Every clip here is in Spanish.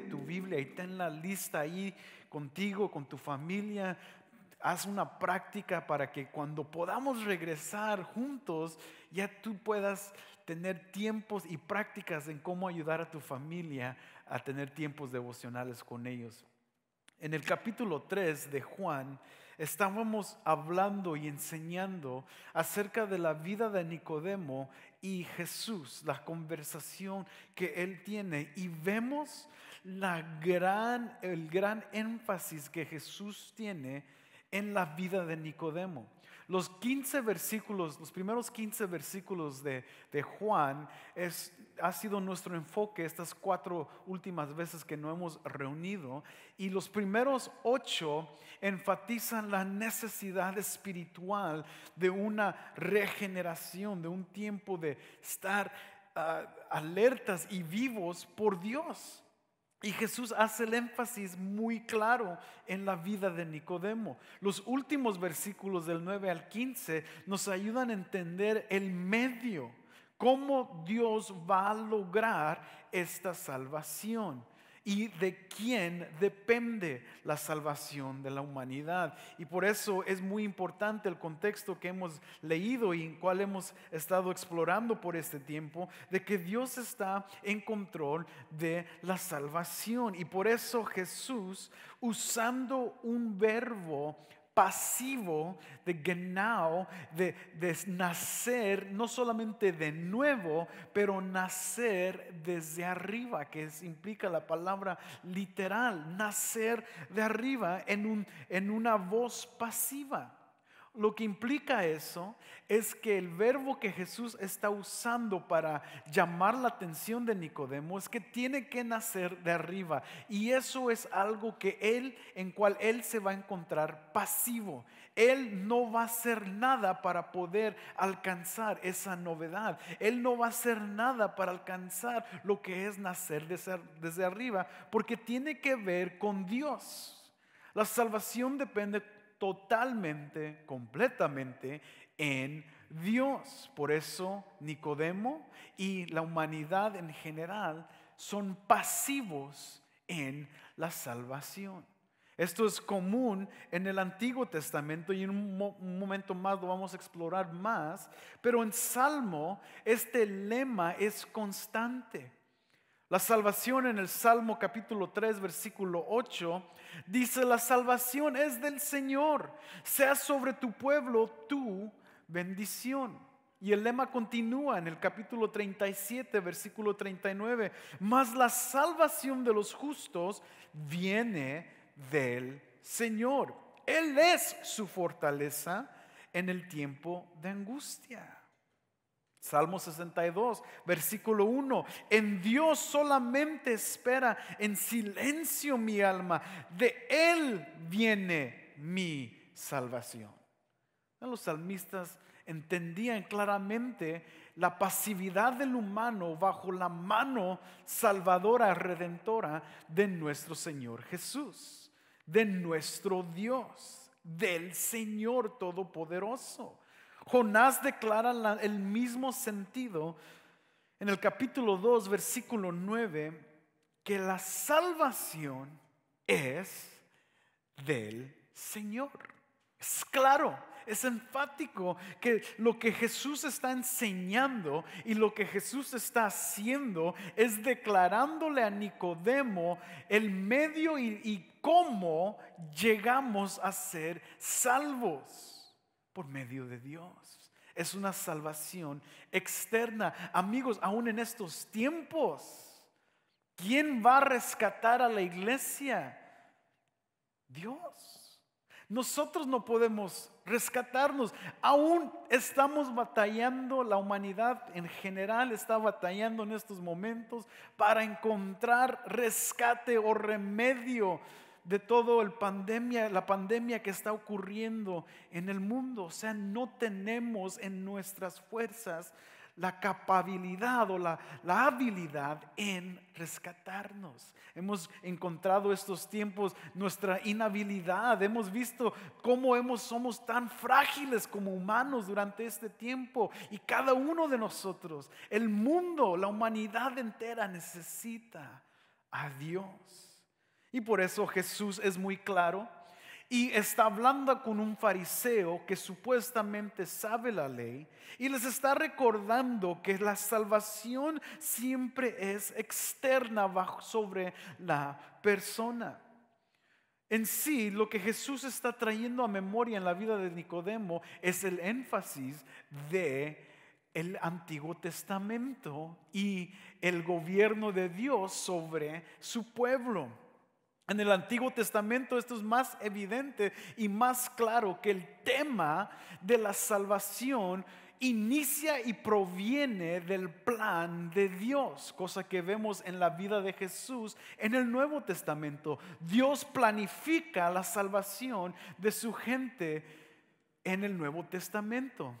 tu Biblia y ten la lista ahí contigo, con tu familia. Haz una práctica para que cuando podamos regresar juntos, ya tú puedas tener tiempos y prácticas en cómo ayudar a tu familia a tener tiempos devocionales con ellos. En el capítulo 3 de Juan estábamos hablando y enseñando acerca de la vida de Nicodemo y Jesús, la conversación que él tiene y vemos la gran, el gran énfasis que Jesús tiene en la vida de Nicodemo. Los 15 versículos, los primeros 15 versículos de, Juan es, ha sido nuestro enfoque estas cuatro últimas veces que nos hemos reunido. Y los primeros ocho enfatizan la necesidad espiritual de una regeneración, de un tiempo de estar ah, alertas y vivos por Dios. Y Jesús hace el énfasis muy claro en la vida de Nicodemo. Los últimos versículos del 9 al 15 nos ayudan a entender el medio, cómo Dios va a lograr esta salvación y de quién depende la salvación de la humanidad. Y por eso es muy importante el contexto que hemos leído y en cual hemos estado explorando por este tiempo, de que Dios está en control de la salvación. Y por eso Jesús, usando un verbo pasivo de genau, de, de, nacer, no solamente de nuevo, pero nacer desde arriba, que implica la palabra literal, nacer de arriba en, un, en una voz pasiva. Lo que implica eso es que el verbo que Jesús está usando para llamar la atención de Nicodemo es que tiene que nacer de arriba. Y eso es algo que él, en cual él se va a encontrar pasivo. Él no va a hacer nada para poder alcanzar esa novedad. Él no va a hacer nada para alcanzar lo que es nacer desde, desde arriba, porque tiene que ver con Dios. La salvación depende totalmente, completamente en Dios. Por eso Nicodemo y la humanidad en general son pasivos en la salvación. Esto es común en el Antiguo Testamento y en un, momento más lo vamos a explorar más, pero en Salmo este lema es constante. La salvación en el Salmo capítulo 3, versículo 8, dice, la salvación es del Señor, sea sobre tu pueblo tu bendición. Y el lema continúa en el capítulo 37, versículo 39, mas la salvación de los justos viene del Señor. Él es su fortaleza en el tiempo de angustia. Salmo 62, versículo 1. En Dios solamente espera en silencio mi alma. De Él viene mi salvación. Los salmistas entendían claramente la pasividad del humano bajo la mano salvadora, redentora de nuestro Señor Jesús, de nuestro Dios, del Señor Todopoderoso. Jonás declara el mismo sentido en el capítulo 2, versículo 9, que la salvación es del Señor. Es claro, es enfático que lo que Jesús está enseñando y lo que Jesús está haciendo es declarándole a Nicodemo el medio y, y cómo llegamos a ser salvos por medio de Dios. Es una salvación externa. Amigos, aún en estos tiempos, ¿quién va a rescatar a la iglesia? Dios. Nosotros no podemos rescatarnos. Aún estamos batallando, la humanidad en general está batallando en estos momentos para encontrar rescate o remedio de todo el pandemia, la pandemia que está ocurriendo en el mundo. O sea, no tenemos en nuestras fuerzas la capacidad o la, habilidad en rescatarnos. Hemos encontrado estos tiempos nuestra inhabilidad. Hemos visto cómo hemos, somos tan frágiles como humanos durante este tiempo. Y cada uno de nosotros, el mundo, la humanidad entera necesita a Dios. Y por eso Jesús es muy claro y está hablando con un fariseo que supuestamente sabe la ley y les está recordando que la salvación siempre es externa bajo sobre la persona. En sí, lo que Jesús está trayendo a memoria en la vida de Nicodemo es el énfasis de el Antiguo Testamento y el gobierno de Dios sobre su pueblo. En el Antiguo Testamento esto es más evidente y más claro que el tema de la salvación inicia y proviene del plan de Dios, cosa que vemos en la vida de Jesús en el Nuevo Testamento. Dios planifica la salvación de su gente en el Nuevo Testamento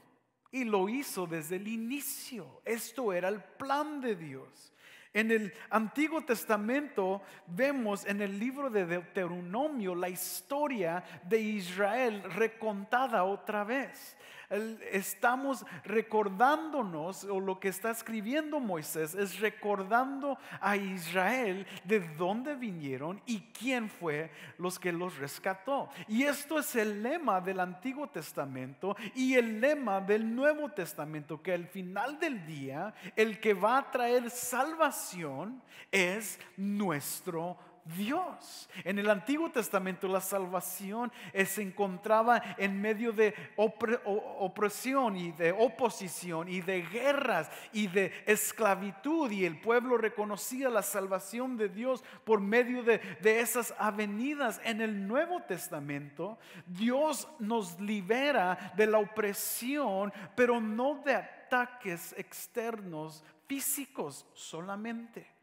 y lo hizo desde el inicio. Esto era el plan de Dios. En el Antiguo Testamento vemos en el libro de Deuteronomio la historia de Israel recontada otra vez estamos recordándonos, o lo que está escribiendo Moisés es recordando a Israel de dónde vinieron y quién fue los que los rescató. Y esto es el lema del Antiguo Testamento y el lema del Nuevo Testamento, que al final del día el que va a traer salvación es nuestro Dios. En el Antiguo Testamento la salvación se encontraba en medio de opresión y de oposición y de guerras y de esclavitud y el pueblo reconocía la salvación de Dios por medio de, esas avenidas. En el Nuevo Testamento Dios nos libera de la opresión, pero no de ataques externos físicos solamente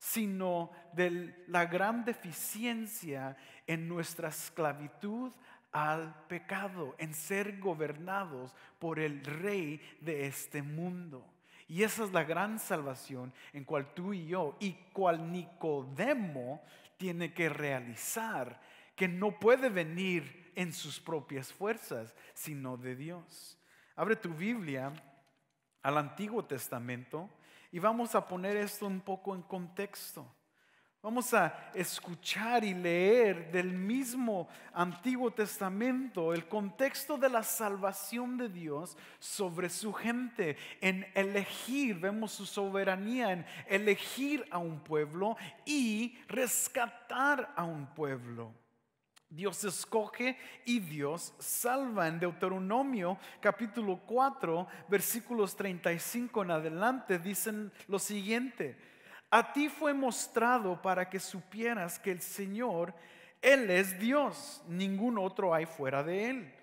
sino de la gran deficiencia en nuestra esclavitud al pecado, en ser gobernados por el rey de este mundo. Y esa es la gran salvación en cual tú y yo, y cual Nicodemo tiene que realizar, que no puede venir en sus propias fuerzas, sino de Dios. Abre tu Biblia al Antiguo Testamento y vamos a poner esto un poco en contexto. Vamos a escuchar y leer del mismo Antiguo Testamento el contexto de la salvación de Dios sobre su gente, en elegir, vemos su soberanía en elegir a un pueblo y rescatar a un pueblo. Dios escoge y Dios salva. En Deuteronomio capítulo 4, versículos 35 en adelante, dicen lo siguiente. A ti fue mostrado para que supieras que el Señor, Él es Dios, ningún otro hay fuera de Él.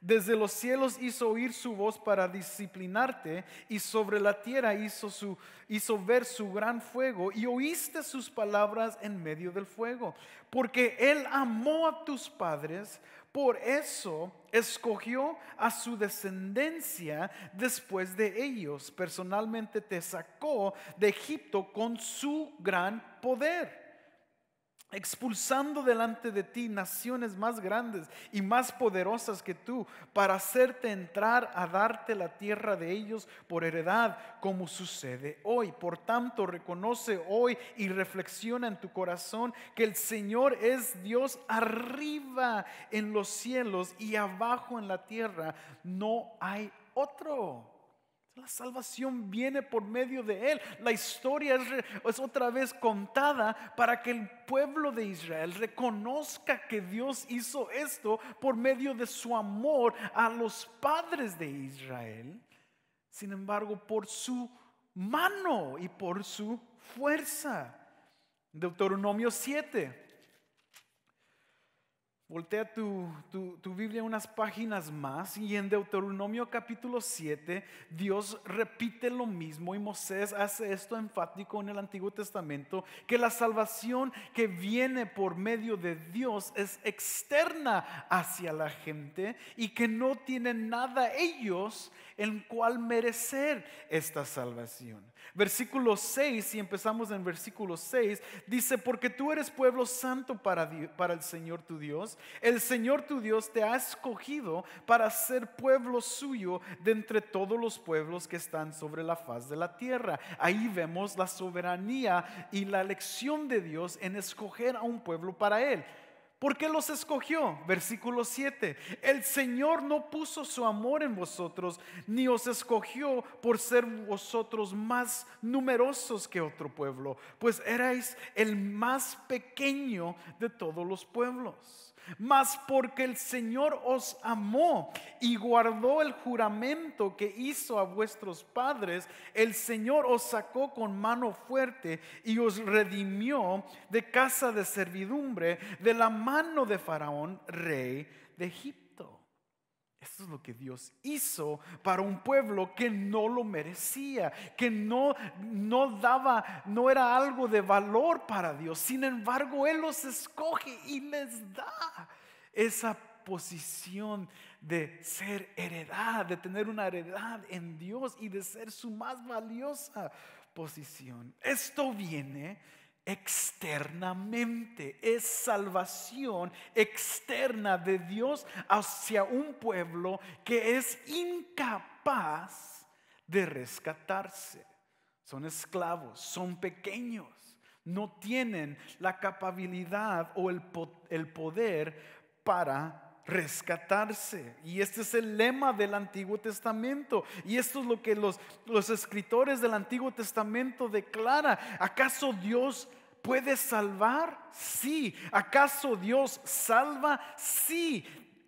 Desde los cielos hizo oír su voz para disciplinarte y sobre la tierra hizo, su, ver su gran fuego y oíste sus palabras en medio del fuego. Porque Él amó a tus padres, por eso escogió a su descendencia después de ellos. Personalmente te sacó de Egipto con su gran poder expulsando delante de ti naciones más grandes y más poderosas que tú, para hacerte entrar a darte la tierra de ellos por heredad, como sucede hoy. Por tanto, reconoce hoy y reflexiona en tu corazón que el Señor es Dios arriba en los cielos y abajo en la tierra. No hay otro. La salvación viene por medio de Él. La historia es, otra vez contada para que el pueblo de Israel reconozca que Dios hizo esto por medio de su amor a los padres de Israel. Sin embargo, por su mano y por su fuerza. Deuteronomio 7. Voltea tu, tu, Biblia unas páginas más y en Deuteronomio capítulo 7 Dios repite lo mismo y Moisés hace esto enfático en el Antiguo Testamento, que la salvación que viene por medio de Dios es externa hacia la gente y que no tienen nada ellos en cual merecer esta salvación. Versículo 6, si empezamos en versículo 6, dice, porque tú eres pueblo santo para, para el Señor tu Dios El Señor tu Dios te ha escogido para ser pueblo suyo de entre todos los pueblos que están sobre la faz de la tierra. Ahí vemos la soberanía y la elección de Dios en escoger a un pueblo para Él. ¿Por qué los escogió? Versículo 7. El Señor no puso su amor en vosotros, ni os escogió por ser vosotros más numerosos que otro pueblo, pues erais el más pequeño de todos los pueblos mas porque el Señor os amó y guardó el juramento que hizo a vuestros padres, el Señor os sacó con mano fuerte y os redimió de casa de servidumbre, de la mano de Faraón, rey de Egipto. Esto es lo que Dios hizo para un pueblo que no lo merecía, que no, no daba, no era algo de valor para Dios. Sin embargo, Él los escoge y les da esa posición de ser heredad, de tener una heredad en Dios y de ser su más valiosa posición. Esto viene externamente. Es salvación externa de Dios hacia un pueblo que es incapaz de rescatarse. Son esclavos, son pequeños, no tienen la capacidad o el, poder para rescatarse. Y este es el lema del Antiguo Testamento. Y esto es lo que los, los escritores del Antiguo Testamento declaran. ¿Acaso Dios puede salvar? Sí. ¿Acaso Dios salva? Sí.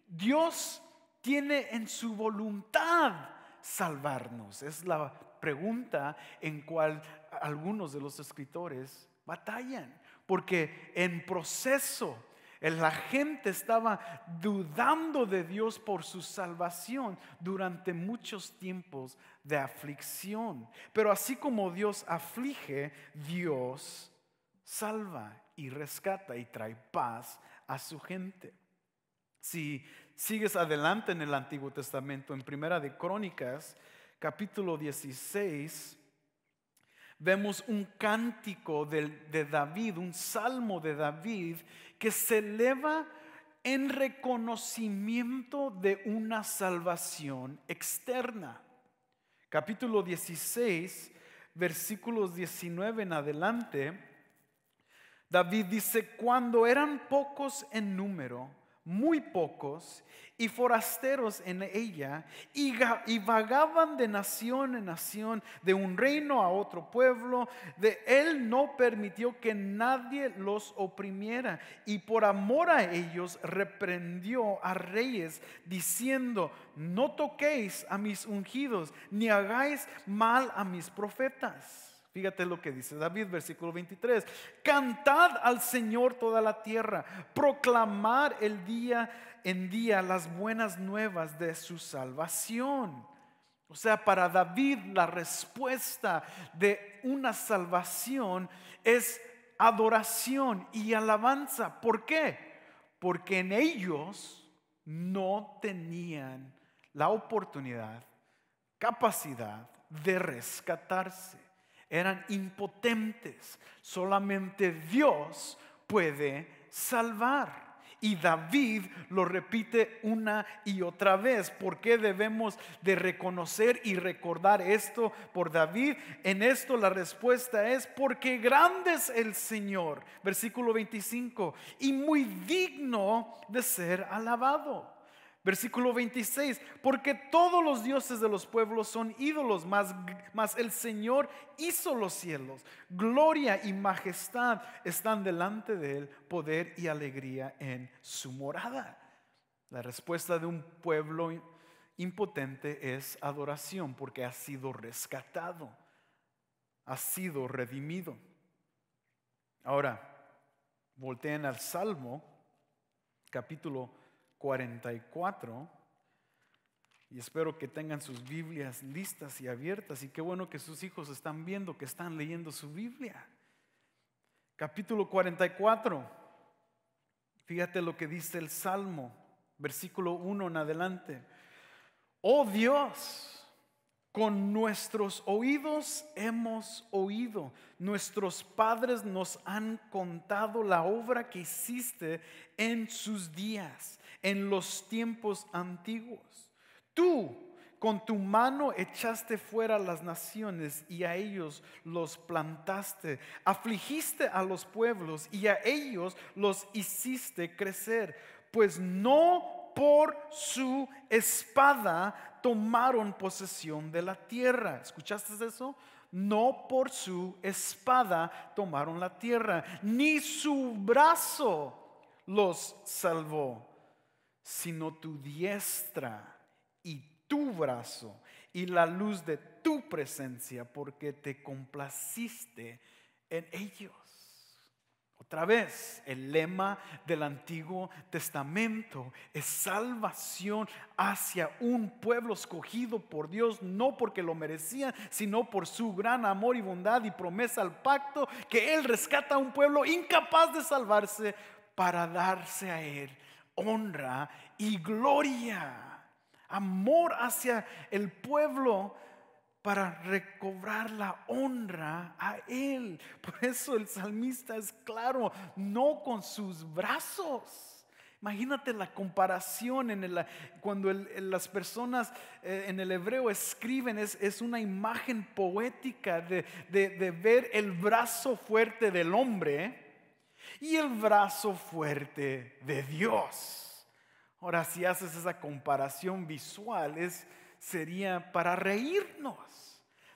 Dios tiene en su voluntad salvarnos. Es la pregunta en cual algunos de los escritores batallan. Porque en proceso la gente estaba dudando de Dios por su salvación durante muchos tiempos de aflicción. Pero así como Dios aflige, Dios salva y rescata y trae paz a su gente. Si sigues adelante en el Antiguo Testamento, en Primera de Crónicas, capítulo 16, vemos un cántico de, David, un salmo de David que se eleva en reconocimiento de una salvación externa. Capítulo 16, versículos 19 en adelante, David dice, cuando eran pocos en número, muy pocos, y forasteros en ella, y, vagaban de nación en nación, de un reino a otro pueblo, de él no permitió que nadie los oprimiera, y por amor a ellos reprendió a reyes, diciendo, no toquéis a mis ungidos, ni hagáis mal a mis profetas. Fíjate lo que dice David, versículo 23. Cantad al Señor toda la tierra, proclamar el día en día las buenas nuevas de su salvación. O sea, para David la respuesta de una salvación es adoración y alabanza. ¿Por qué? Porque en ellos no tenían la oportunidad, capacidad de rescatarse eran impotentes. Solamente Dios puede salvar. Y David lo repite una y otra vez. ¿Por qué debemos de reconocer y recordar esto por David? En esto la respuesta es porque grande es el Señor. Versículo 25. Y muy digno de ser alabado. Versículo 26, porque todos los dioses de los pueblos son ídolos, mas, el Señor hizo los cielos. Gloria y majestad están delante de él, poder y alegría en su morada. La respuesta de un pueblo impotente es adoración, porque ha sido rescatado, ha sido redimido. Ahora, volteen al Salmo, capítulo 44. Y espero que tengan sus Biblias listas y abiertas. Y qué bueno que sus hijos están viendo, que están leyendo su Biblia. Capítulo 44. Fíjate lo que dice el Salmo, versículo 1 en adelante. Oh Dios, Con nuestros oídos hemos oído, nuestros padres nos han contado la obra que hiciste en sus días, en los tiempos antiguos. Tú con tu mano echaste fuera las naciones y a ellos los plantaste. Afligiste a los pueblos y a ellos los hiciste crecer. Pues no por su espada tomaron posesión de la tierra. ¿Escuchaste eso? No por su espada tomaron la tierra, ni su brazo los salvó, sino tu diestra y tu brazo y la luz de tu presencia, porque te complaciste en ellos. Otra vez, el lema del Antiguo Testamento es salvación hacia un pueblo escogido por Dios, no porque lo merecía, sino por su gran amor y bondad y promesa al pacto, que Él rescata a un pueblo incapaz de salvarse para darse a Él honra y gloria amor hacia el pueblo para recobrar la honra a Él. Por eso el salmista es claro, no con sus brazos. Imagínate la comparación en el, cuando las personas eh, en el hebreo escriben, es, es una imagen poética de, de ver el brazo fuerte del hombre y el brazo fuerte de Dios. Ahora, si haces esa comparación visual, sería para reírnos.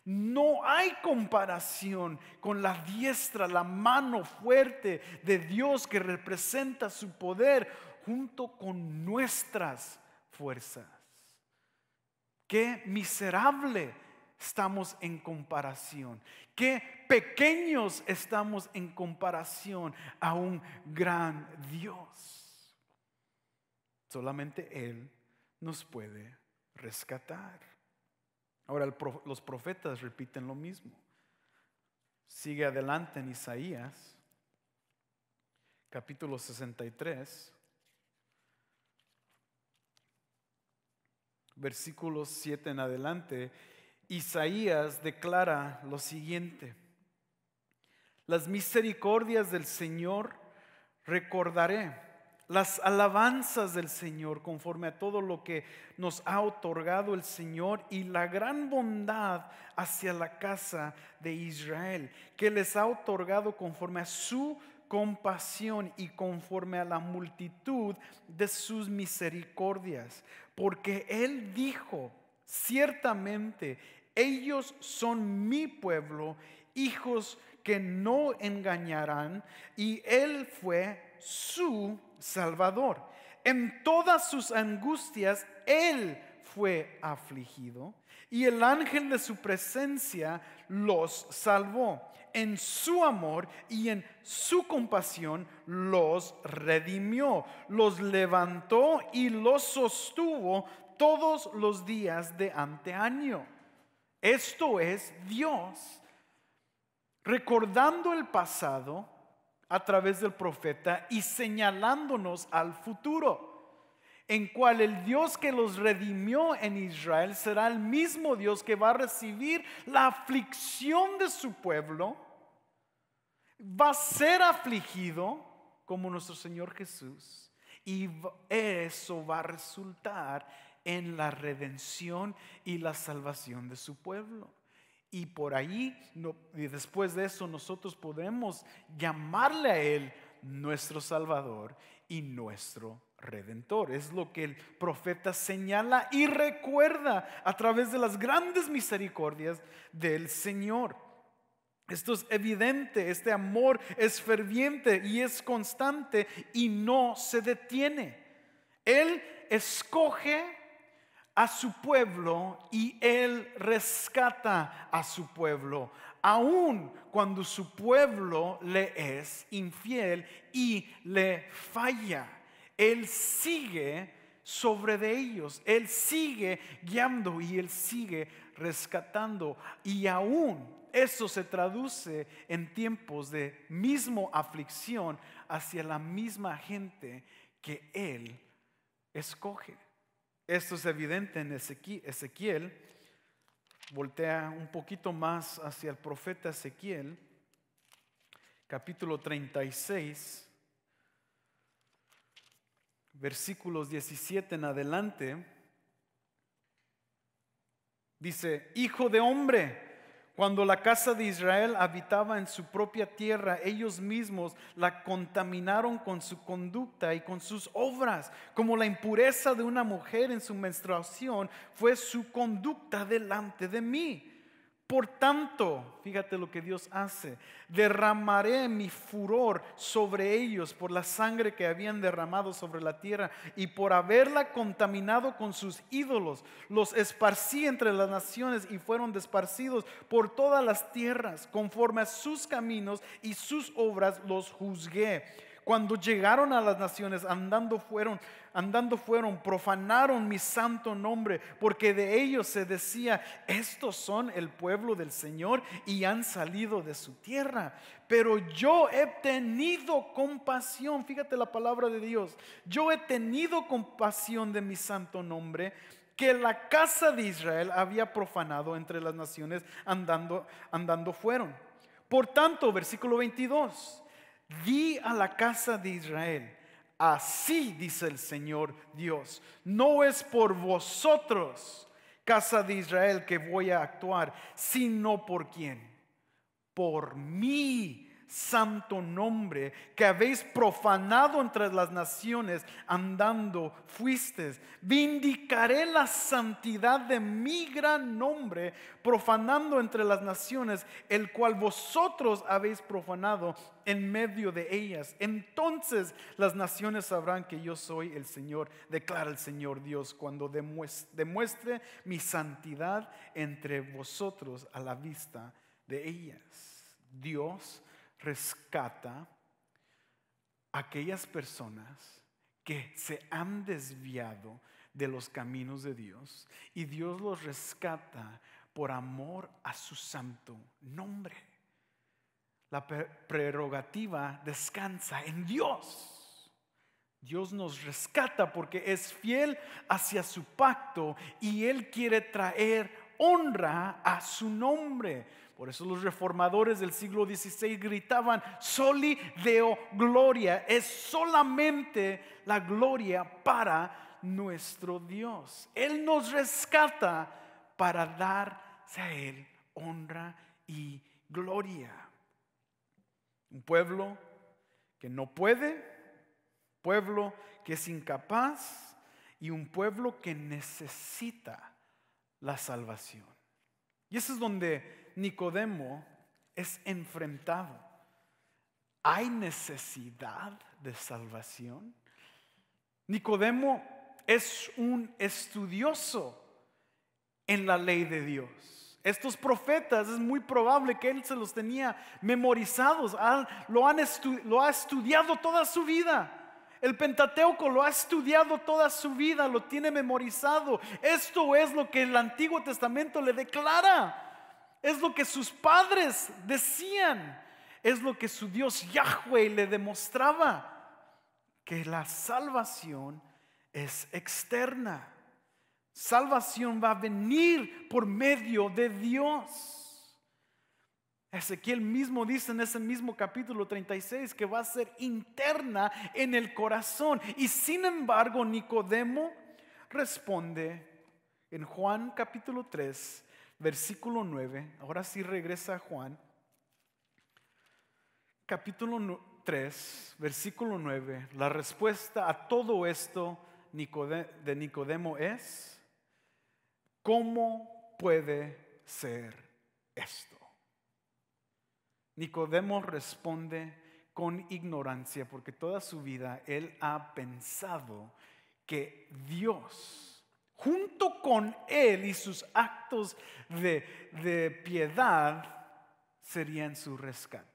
No hay comparación con la diestra, la mano fuerte de Dios que representa su poder junto con nuestras fuerzas. Qué miserable estamos en comparación. Qué pequeños estamos en comparación a un gran Dios. Solamente Él nos puede rescatar. Ahora los profetas repiten lo mismo. Sigue adelante en Isaías, capítulo 63, versículos 7 en adelante. Isaías declara lo siguiente. Las misericordias del Señor recordaré las alabanzas del Señor conforme a todo lo que nos ha otorgado el Señor y la gran bondad hacia la casa de Israel, que les ha otorgado conforme a su compasión y conforme a la multitud de sus misericordias. Porque Él dijo, ciertamente, ellos son mi pueblo, hijos que no engañarán, y Él fue su Salvador. En todas sus angustias, Él fue afligido y el ángel de su presencia los salvó. En su amor y en su compasión los redimió, los levantó y los sostuvo todos los días de anteaño. Esto es Dios recordando el pasado a través del profeta y señalándonos al futuro, en cual el Dios que los redimió en Israel será el mismo Dios que va a recibir la aflicción de su pueblo, va a ser afligido como nuestro Señor Jesús, y eso va a resultar en la redención y la salvación de su pueblo. Y por ahí, y después de eso, nosotros podemos llamarle a Él nuestro Salvador y nuestro Redentor. Es lo que el profeta señala y recuerda a través de las grandes misericordias del Señor. Esto es evidente, este amor es ferviente y es constante y no se detiene. Él escoge a su pueblo y Él rescata a su pueblo, aun cuando su pueblo le es infiel y le falla. Él sigue sobre de ellos, Él sigue guiando y Él sigue rescatando. Y aún eso se traduce en tiempos de mismo aflicción hacia la misma gente que Él escoge. Esto es evidente en Ezequiel, voltea un poquito más hacia el profeta Ezequiel, capítulo 36, versículos 17 en adelante, dice, Hijo de hombre, cuando la casa de Israel habitaba en su propia tierra, ellos mismos la contaminaron con su conducta y con sus obras. Como la impureza de una mujer en su menstruación fue su conducta delante de mí. Por tanto, fíjate lo que Dios hace, derramaré mi furor sobre ellos por la sangre que habían derramado sobre la tierra y por haberla contaminado con sus ídolos. Los esparcí entre las naciones y fueron desparcidos por todas las tierras, conforme a sus caminos y sus obras los juzgué. Cuando llegaron a las naciones, andando fueron, andando fueron, profanaron mi santo nombre, porque de ellos se decía, estos son el pueblo del Señor y han salido de su tierra. Pero yo he tenido compasión, fíjate la palabra de Dios, yo he tenido compasión de mi santo nombre que la casa de Israel había profanado entre las naciones andando, andando fueron. Por tanto, versículo 22 di a la casa de Israel, así dice el Señor Dios, no es por vosotros, casa de Israel, que voy a actuar, sino por quién, por mí santo nombre que habéis profanado entre las naciones andando fuistes. Vindicaré la santidad de mi gran nombre profanando entre las naciones, el cual vosotros habéis profanado en medio de ellas. Entonces las naciones sabrán que yo soy el Señor, declara el Señor Dios, cuando demuestre mi santidad entre vosotros a la vista de ellas. Dios rescata aquellas personas que se han desviado de los caminos de Dios y Dios los rescata por amor a su santo nombre. La prerrogativa descansa en Dios. Dios nos rescata porque es fiel hacia su pacto y Él quiere traer honra a su nombre. Por eso los reformadores del siglo XVI gritaban, soli deo gloria, es solamente la gloria para nuestro Dios. Él nos rescata para darse a Él honra y gloria. Un pueblo que no puede, pueblo que es incapaz y un pueblo que necesita la salvación. Y eso es donde Nicodemo es enfrentado. ¿Hay necesidad de salvación? Nicodemo es un estudioso en la ley de Dios. Estos profetas es muy probable que él se los tenía memorizados, lo, han lo ha estudiado toda su vida. El Pentateuco lo ha estudiado toda su vida, lo tiene memorizado. Esto es lo que el Antiguo Testamento le declara. Es lo que sus padres decían. Es lo que su Dios Yahweh le demostraba. Que la salvación es externa. Salvación va a venir por medio de Dios. Ezequiel mismo dice en ese mismo capítulo 36 que va a ser interna en el corazón. Y sin embargo, Nicodemo responde en Juan capítulo 3, versículo 9, ahora sí regresa Juan, capítulo 3, versículo 9, la respuesta a todo esto de Nicodemo es, ¿cómo puede ser esto? Nicodemo responde con ignorancia porque toda su vida él ha pensado que Dios junto con Él y sus actos de, piedad, serían su rescate.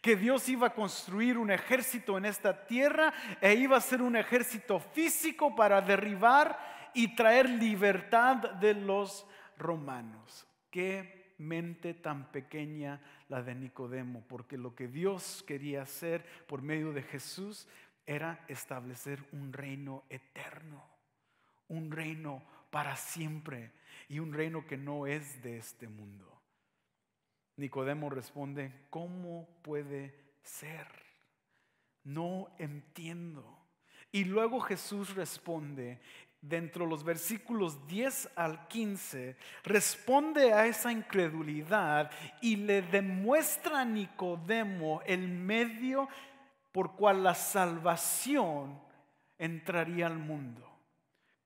Que Dios iba a construir un ejército en esta tierra e iba a ser un ejército físico para derribar y traer libertad de los romanos. Qué mente tan pequeña la de Nicodemo, porque lo que Dios quería hacer por medio de Jesús era establecer un reino eterno un reino para siempre y un reino que no es de este mundo. Nicodemo responde, ¿cómo puede ser? No entiendo. Y luego Jesús responde, dentro de los versículos 10 al 15, responde a esa incredulidad y le demuestra a Nicodemo el medio por cual la salvación entraría al mundo.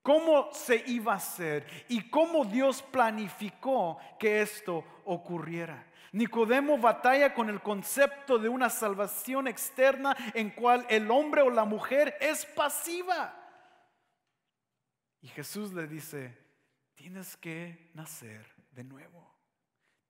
Cómo se iba a hacer y cómo Dios planificó que esto ocurriera. Nicodemo batalla con el concepto de una salvación externa en cual el hombre o la mujer es pasiva. Y Jesús le dice, tienes que nacer de nuevo,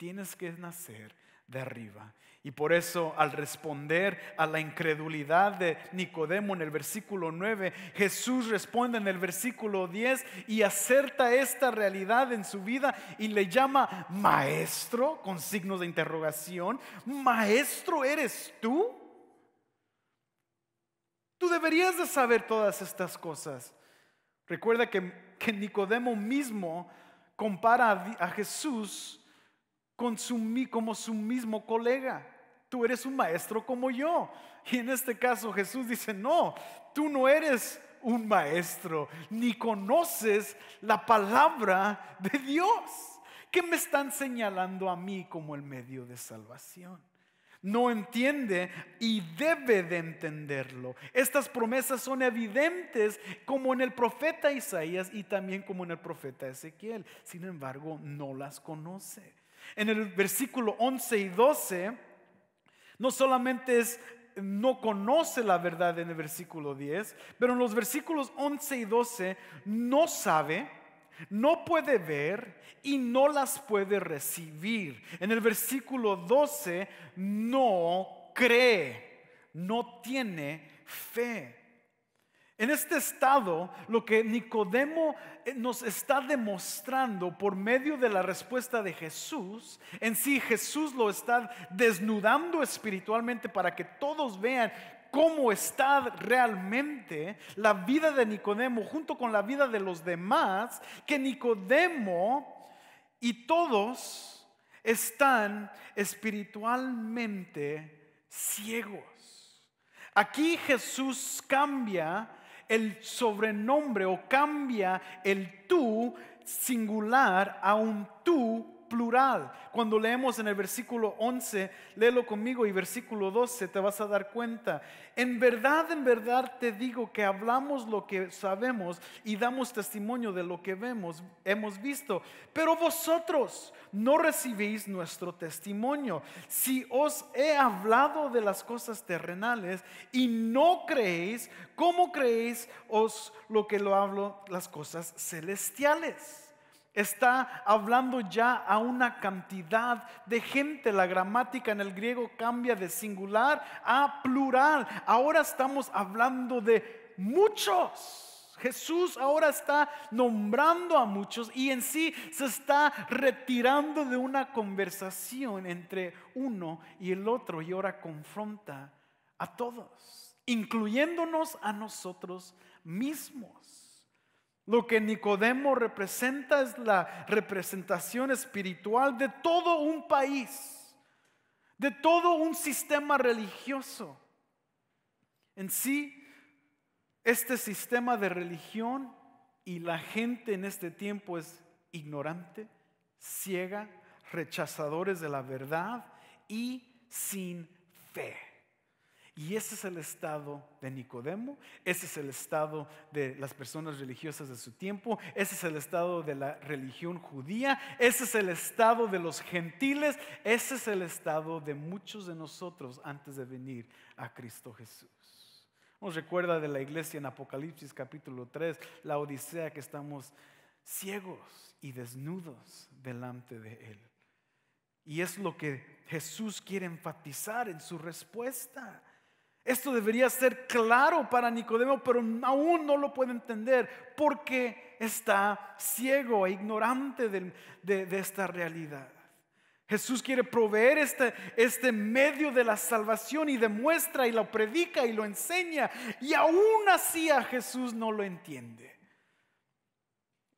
tienes que nacer de arriba. Y por eso al responder a la incredulidad de Nicodemo en el versículo 9, Jesús responde en el versículo 10 y acerta esta realidad en su vida y le llama maestro con signos de interrogación. Maestro, ¿eres tú? Tú deberías de saber todas estas cosas. Recuerda que, Nicodemo mismo compara a, Jesús con su, como su mismo colega. Tú eres un maestro como yo. Y en este caso Jesús dice, no, tú no eres un maestro, ni conoces la palabra de Dios. ¿Qué me están señalando a mí como el medio de salvación? no entiende y debe de entenderlo. Estas promesas son evidentes como en el profeta Isaías y también como en el profeta Ezequiel. Sin embargo, no las conoce. En el versículo 11 y 12, no solamente es no conoce la verdad en el versículo 10, pero en los versículos 11 y 12 no sabe, no puede ver y no las puede recibir. En el versículo 12 no cree, no tiene fe. En este estado, lo que Nicodemo eh, nos está demostrando por medio de la respuesta de Jesús, en sí Jesús lo está desnudando espiritualmente para que todos vean cómo está realmente la vida de Nicodemo junto con la vida de los demás, que Nicodemo y todos están espiritualmente ciegos. Aquí Jesús cambia el sobrenombre o cambia el tú singular a un tú plural. Cuando leemos en el versículo 11, léelo conmigo y versículo 12, te vas a dar cuenta. En verdad, en verdad te digo que hablamos lo que sabemos y damos testimonio de lo que vemos, hemos visto. Pero vosotros no recibís nuestro testimonio. Si os he hablado de las cosas terrenales y no creéis, ¿cómo creéis os lo que lo hablo las cosas celestiales? Está hablando ya a una cantidad de gente. La gramática en el griego cambia de singular a plural. Ahora estamos hablando de muchos. Jesús ahora está nombrando a muchos y en sí se está retirando de una conversación entre uno y el otro y ahora confronta a todos, incluyéndonos a nosotros mismos. Lo que Nicodemo representa es la representación espiritual de todo un país, de todo un sistema religioso. En sí, este sistema de religión y la gente en este tiempo es ignorante, ciega, rechazadores de la verdad y sin fe. Y ese es el estado de Nicodemo, ese es el estado de las personas religiosas de su tiempo, ese es el estado de la religión judía, ese es el estado de los gentiles, ese es el estado de muchos de nosotros antes de venir a Cristo Jesús. Nos recuerda de la iglesia en Apocalipsis capítulo 3, la odisea que estamos ciegos y desnudos delante de Él. Y es lo que Jesús quiere enfatizar en su respuesta. Esto debería ser claro para Nicodemo, pero aún no lo puede entender porque está ciego e ignorante de, esta realidad. Jesús quiere proveer este, este medio de la salvación y demuestra y lo predica y lo enseña y aún así a Jesús no lo entiende.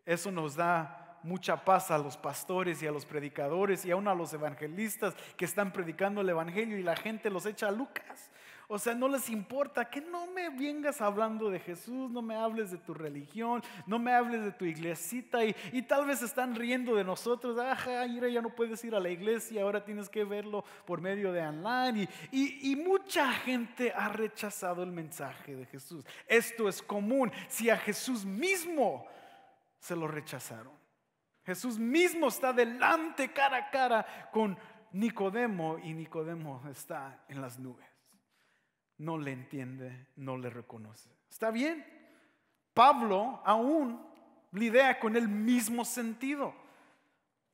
Eso nos da mucha paz a los pastores y a los predicadores y aún a los evangelistas que están predicando el Evangelio y la gente los echa a Lucas. O sea, no les importa que no me vengas hablando de Jesús, no me hables de tu religión, no me hables de tu iglesita y, tal vez están riendo de nosotros. Ajá, mira, ya no puedes ir a la iglesia, ahora tienes que verlo por medio de online. Y, y mucha gente ha rechazado el mensaje de Jesús. Esto es común. Si a Jesús mismo se lo rechazaron. Jesús mismo está delante cara a cara con Nicodemo y Nicodemo está en las nubes no le entiende, no le reconoce. ¿Está bien? Pablo aún lidia con el mismo sentido.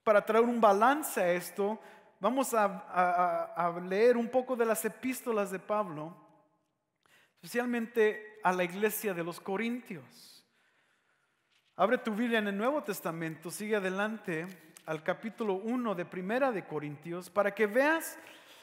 Para traer un balance a esto, vamos a, leer un poco de las epístolas de Pablo, especialmente a la iglesia de los Corintios. Abre tu Biblia en el Nuevo Testamento, sigue adelante al capítulo 1 de Primera de Corintios, para que veas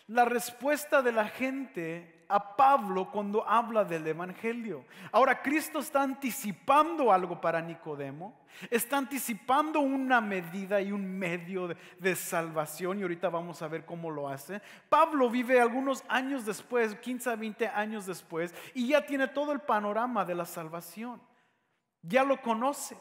la respuesta de la gente a Pablo cuando habla del Evangelio. Ahora, Cristo está anticipando algo para Nicodemo, está anticipando una medida y un medio de, salvación y ahorita vamos a ver cómo lo hace. Pablo vive algunos años después, 15 a 20 años después, y ya tiene todo el panorama de la salvación. Ya lo conoce.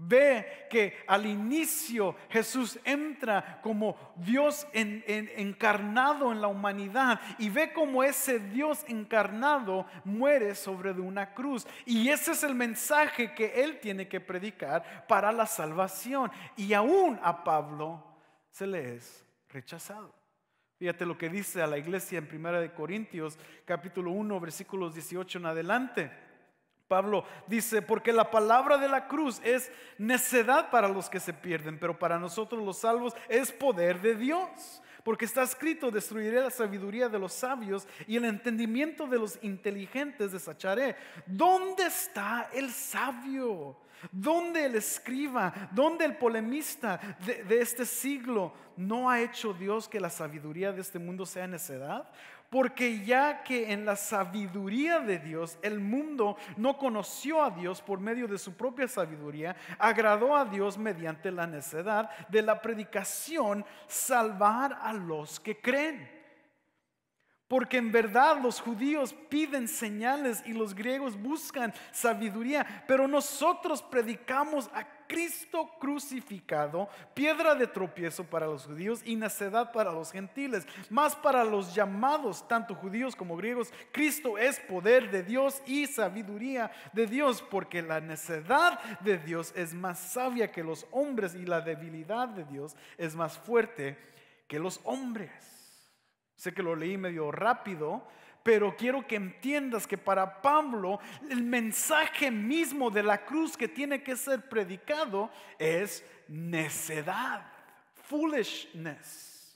Ve que al inicio Jesús entra como Dios encarnado en la humanidad y ve como ese Dios encarnado muere sobre de una cruz. Y ese es el mensaje que él tiene que predicar para la salvación. Y aún a Pablo se le es rechazado. Fíjate lo que dice a la iglesia en 1 Corintios capítulo 1 versículos 18 en adelante. Pablo dice, porque la palabra de la cruz es necedad para los que se pierden, pero para nosotros los salvos es poder de Dios. Porque está escrito, destruiré la sabiduría de los sabios y el entendimiento de los inteligentes desacharé. ¿Dónde está el sabio? ¿Dónde el escriba? ¿Dónde el polemista de, este siglo? ¿No ha hecho Dios que la sabiduría de este mundo sea necedad? Porque ya que en la sabiduría de Dios el mundo no conoció a Dios por medio de su propia sabiduría, agradó a Dios mediante la necedad de la predicación salvar a los que creen. Porque en verdad los judíos piden señales y los griegos buscan sabiduría, pero nosotros predicamos a Cristo crucificado, piedra de tropiezo para los judíos y necedad para los gentiles. Más para los llamados, tanto judíos como griegos, Cristo es poder de Dios y sabiduría de Dios, porque la necedad de Dios es más sabia que los hombres y la debilidad de Dios es más fuerte que los hombres. Sé que lo leí medio rápido, pero quiero que entiendas que para Pablo el mensaje mismo de la cruz que tiene que ser predicado es necedad, foolishness.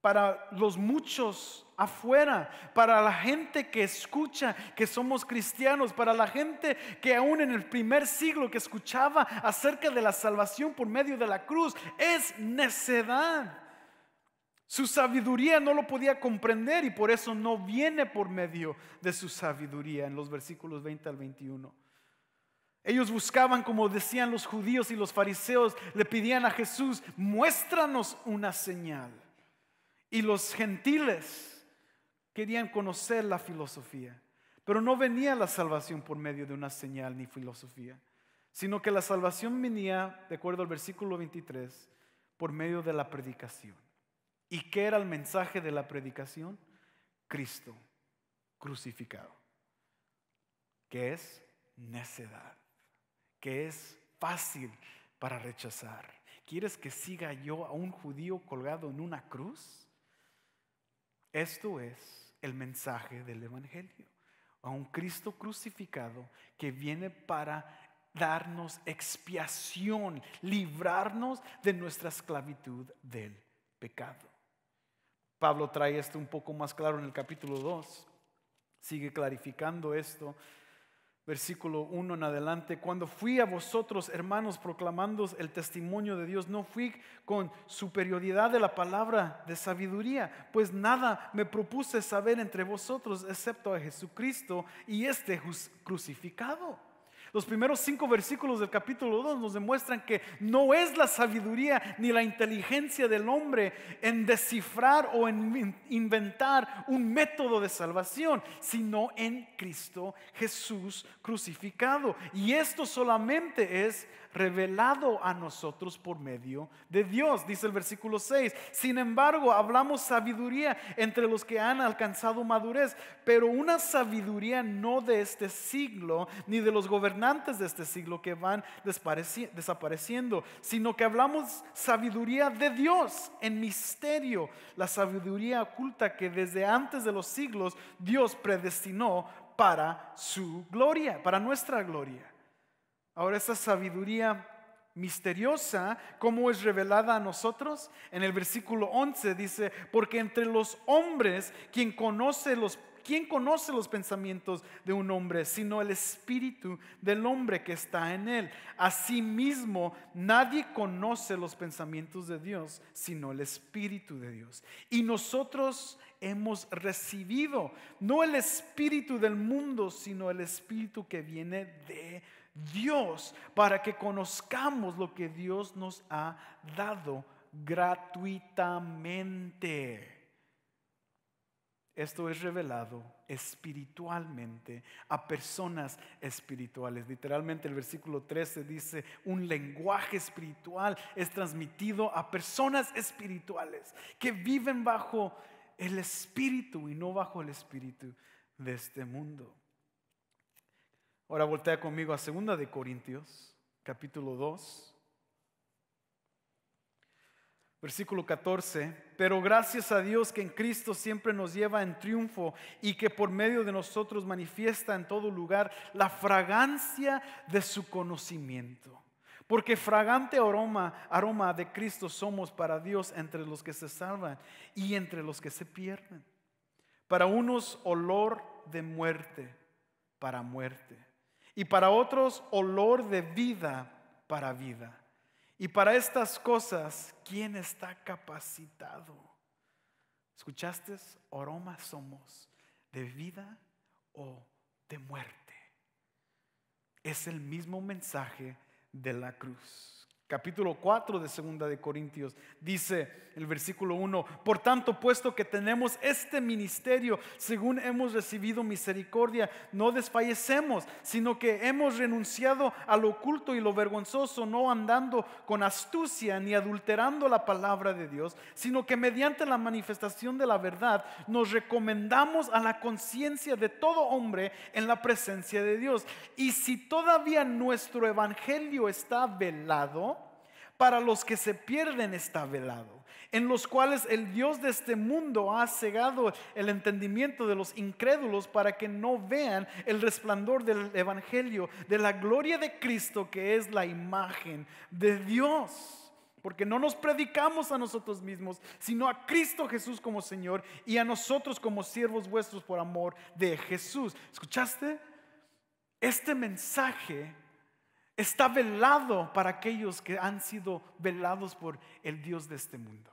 Para los muchos afuera, para la gente que escucha que somos cristianos, para la gente que aún en el primer siglo que escuchaba acerca de la salvación por medio de la cruz, es necedad. Su sabiduría no lo podía comprender y por eso no viene por medio de su sabiduría en los versículos 20 al 21. Ellos buscaban, como decían los judíos y los fariseos, le pedían a Jesús, muéstranos una señal. Y los gentiles querían conocer la filosofía, pero no venía la salvación por medio de una señal ni filosofía, sino que la salvación venía, de acuerdo al versículo 23, por medio de la predicación. ¿Y qué era el mensaje de la predicación? Cristo crucificado, que es necedad, que es fácil para rechazar. ¿Quieres que siga yo a un judío colgado en una cruz? Esto es el mensaje del Evangelio, a un Cristo crucificado que viene para darnos expiación, librarnos de nuestra esclavitud del pecado. Pablo trae esto un poco más claro en el capítulo 2. Sigue clarificando esto. Versículo 1 en adelante. Cuando fui a vosotros, hermanos, proclamando el testimonio de Dios, no fui con superioridad de la palabra de sabiduría, pues nada me propuse saber entre vosotros excepto a Jesucristo y este crucificado. Los primeros cinco versículos del capítulo 2 nos demuestran que no es la sabiduría ni la inteligencia del hombre en descifrar o en inventar un método de salvación, sino en Cristo Jesús crucificado. Y esto solamente es revelado a nosotros por medio de Dios, dice el versículo 6. Sin embargo, hablamos sabiduría entre los que han alcanzado madurez, pero una sabiduría no de este siglo, ni de los gobernantes de este siglo que van desapareciendo, sino que hablamos sabiduría de Dios en misterio, la sabiduría oculta que desde antes de los siglos Dios predestinó para su gloria, para nuestra gloria. Ahora esa sabiduría misteriosa, ¿cómo es revelada a nosotros? En el versículo 11 dice, porque entre los hombres, quien conoce los ¿Quién conoce los pensamientos de un hombre sino el espíritu del hombre que está en él? Asimismo, nadie conoce los pensamientos de Dios sino el espíritu de Dios. Y nosotros hemos recibido no el espíritu del mundo, sino el espíritu que viene de Dios para que conozcamos lo que Dios nos ha dado gratuitamente. Esto es revelado espiritualmente a personas espirituales. Literalmente el versículo 13 dice, un lenguaje espiritual es transmitido a personas espirituales que viven bajo el espíritu y no bajo el espíritu de este mundo. Ahora voltea conmigo a 2 de Corintios, capítulo 2. Versículo 14, pero gracias a Dios que en Cristo siempre nos lleva en triunfo y que por medio de nosotros manifiesta en todo lugar la fragancia de su conocimiento. Porque fragante aroma, aroma de Cristo somos para Dios entre los que se salvan y entre los que se pierden. Para unos olor de muerte, para muerte y para otros olor de vida para vida. Y para estas cosas, ¿quién está capacitado? ¿Escuchaste? Aroma somos de vida o de muerte. Es el mismo mensaje de la cruz capítulo 4 de segunda de Corintios, dice el versículo 1, por tanto, puesto que tenemos este ministerio, según hemos recibido misericordia, no desfallecemos, sino que hemos renunciado a lo oculto y lo vergonzoso, no andando con astucia ni adulterando la palabra de Dios, sino que mediante la manifestación de la verdad nos recomendamos a la conciencia de todo hombre en la presencia de Dios. Y si todavía nuestro evangelio está velado, para los que se pierden está velado, en los cuales el Dios de este mundo ha cegado el entendimiento de los incrédulos para que no vean el resplandor del Evangelio, de la gloria de Cristo que es la imagen de Dios. Porque no nos predicamos a nosotros mismos, sino a Cristo Jesús como Señor y a nosotros como siervos vuestros por amor de Jesús. ¿Escuchaste? Este mensaje está velado para aquellos que han sido velados por el Dios de este mundo.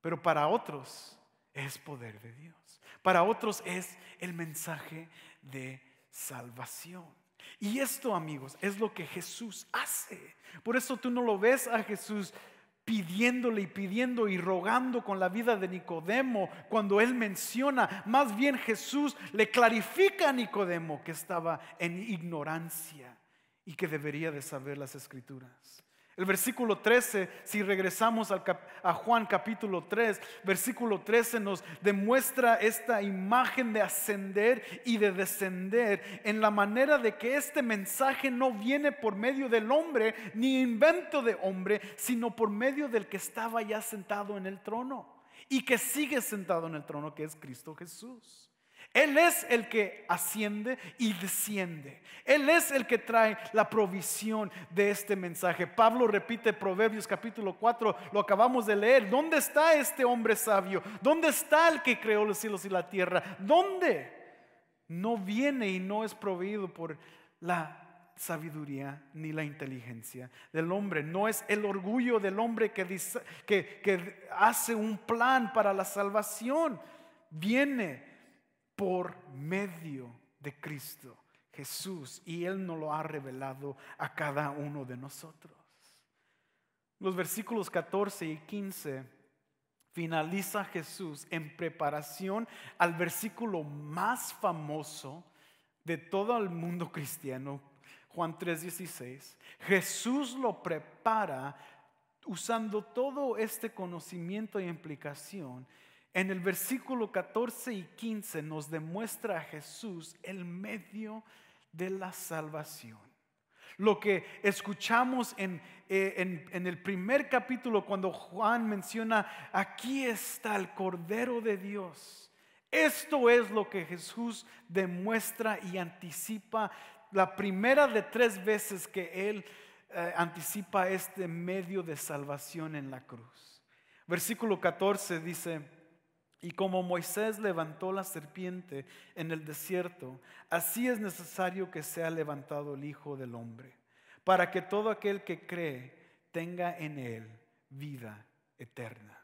Pero para otros es poder de Dios. Para otros es el mensaje de salvación. Y esto, amigos, es lo que Jesús hace. Por eso tú no lo ves a Jesús pidiéndole y pidiendo y rogando con la vida de Nicodemo cuando él menciona, más bien Jesús le clarifica a Nicodemo que estaba en ignorancia y que debería de saber las escrituras. El versículo 13, si regresamos a Juan capítulo 3, versículo 13 nos demuestra esta imagen de ascender y de descender en la manera de que este mensaje no viene por medio del hombre ni invento de hombre, sino por medio del que estaba ya sentado en el trono y que sigue sentado en el trono, que es Cristo Jesús. Él es el que asciende y desciende. Él es el que trae la provisión de este mensaje. Pablo repite Proverbios capítulo 4, lo acabamos de leer. ¿Dónde está este hombre sabio? ¿Dónde está el que creó los cielos y la tierra? ¿Dónde? No viene y no es proveído por la sabiduría ni la inteligencia del hombre. No es el orgullo del hombre que, que, que hace un plan para la salvación. Viene por medio de Cristo Jesús y Él nos lo ha revelado a cada uno de nosotros. Los versículos 14 y 15 finaliza Jesús en preparación al versículo más famoso de todo el mundo cristiano, Juan 3:16. Jesús lo prepara usando todo este conocimiento e implicación. En el versículo 14 y 15 nos demuestra a Jesús el medio de la salvación. Lo que escuchamos en, eh, en, el primer capítulo cuando Juan menciona, aquí está el Cordero de Dios. Esto es lo que Jesús demuestra y anticipa la primera de tres veces que Él eh, anticipa este medio de salvación en la cruz. Versículo 14 dice, y como Moisés levantó la serpiente en el desierto, así es necesario que sea levantado el Hijo del Hombre, para que todo aquel que cree tenga en él vida eterna.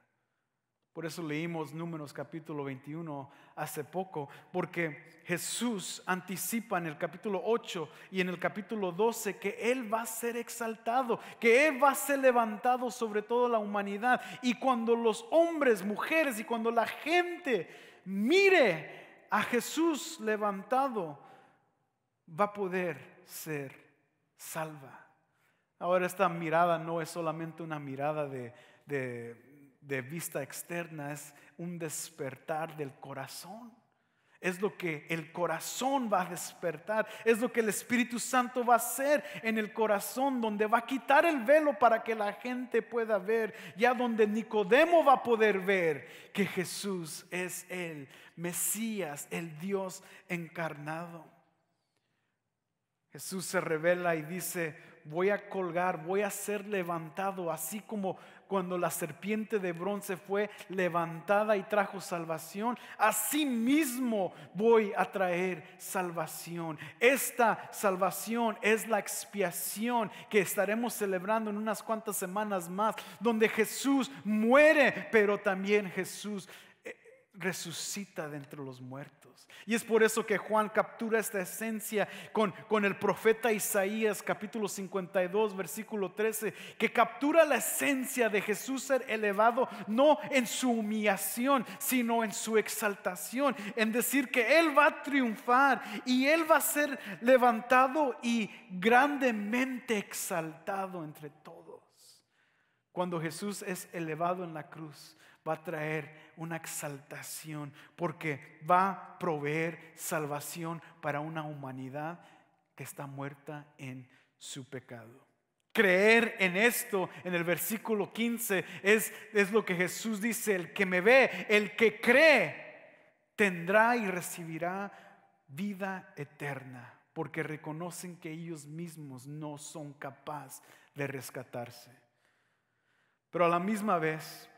Por eso leímos Números capítulo 21 hace poco, porque Jesús anticipa en el capítulo 8 y en el capítulo 12 que Él va a ser exaltado, que Él va a ser levantado sobre toda la humanidad. Y cuando los hombres, mujeres y cuando la gente mire a Jesús levantado, va a poder ser salva. Ahora esta mirada no es solamente una mirada de, de de vista externa, es un despertar del corazón. Es lo que el corazón va a despertar. Es lo que el Espíritu Santo va a hacer en el corazón, donde va a quitar el velo para que la gente pueda ver. Ya donde Nicodemo va a poder ver que Jesús es el Mesías, el Dios encarnado. Jesús se revela y dice, voy a colgar, voy a ser levantado, así como cuando la serpiente de bronce fue levantada y trajo salvación, así mismo voy a traer salvación. Esta salvación es la expiación que estaremos celebrando en unas cuantas semanas más, donde Jesús muere, pero también Jesús eh, resucita de entre los muertos. Y es por eso que Juan captura esta esencia con, con el profeta Isaías capítulo 52 versículo 13, que captura la esencia de Jesús ser elevado no en su humillación, sino en su exaltación, en decir que Él va a triunfar y Él va a ser levantado y grandemente exaltado entre todos. Cuando Jesús es elevado en la cruz, va a traer una exaltación porque va a proveer salvación para una humanidad que está muerta en su pecado. Creer en esto, en el versículo 15, es, es lo que Jesús dice, el que me ve, el que cree, tendrá y recibirá vida eterna, porque reconocen que ellos mismos no son capaces de rescatarse. Pero a la misma vez,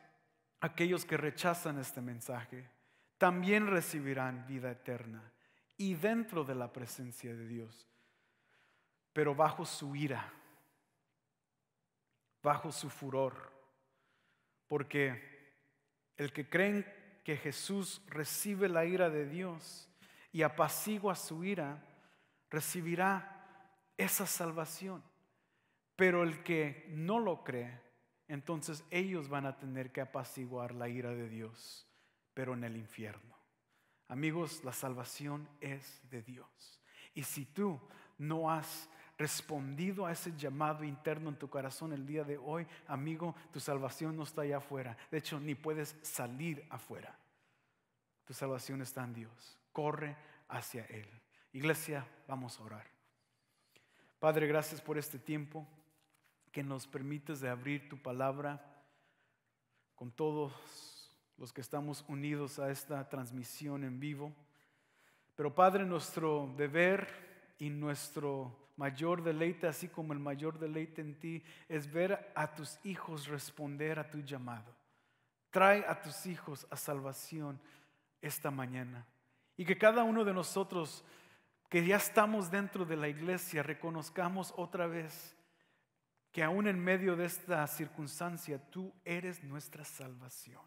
aquellos que rechazan este mensaje también recibirán vida eterna y dentro de la presencia de Dios, pero bajo su ira, bajo su furor, porque el que cree que Jesús recibe la ira de Dios y apacigua su ira, recibirá esa salvación. Pero el que no lo cree, entonces ellos van a tener que apaciguar la ira de Dios, pero en el infierno. Amigos, la salvación es de Dios. Y si tú no has respondido a ese llamado interno en tu corazón el día de hoy, amigo, tu salvación no está allá afuera. De hecho, ni puedes salir afuera. Tu salvación está en Dios. Corre hacia Él. Iglesia, vamos a orar. Padre, gracias por este tiempo que nos permites de abrir tu palabra con todos los que estamos unidos a esta transmisión en vivo. Pero Padre, nuestro deber y nuestro mayor deleite, así como el mayor deleite en ti, es ver a tus hijos responder a tu llamado. Trae a tus hijos a salvación esta mañana. Y que cada uno de nosotros que ya estamos dentro de la iglesia reconozcamos otra vez que aún en medio de esta circunstancia tú eres nuestra salvación.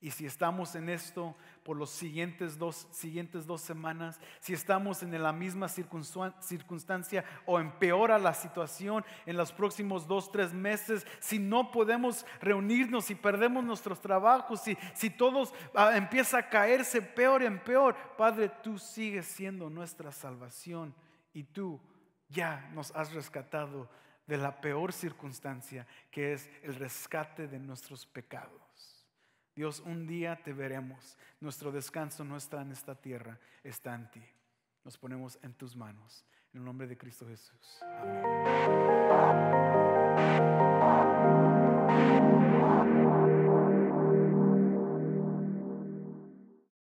Y si estamos en esto por los siguientes dos, siguientes dos semanas, si estamos en la misma circunstancia o empeora la situación en los próximos dos, tres meses, si no podemos reunirnos, y perdemos nuestros trabajos, si, si todos ah, empieza a caerse peor en peor, Padre, tú sigues siendo nuestra salvación y tú ya nos has rescatado de la peor circunstancia que es el rescate de nuestros pecados. Dios, un día te veremos. Nuestro descanso no está en esta tierra, está en ti. Nos ponemos en tus manos. En el nombre de Cristo Jesús. Amén.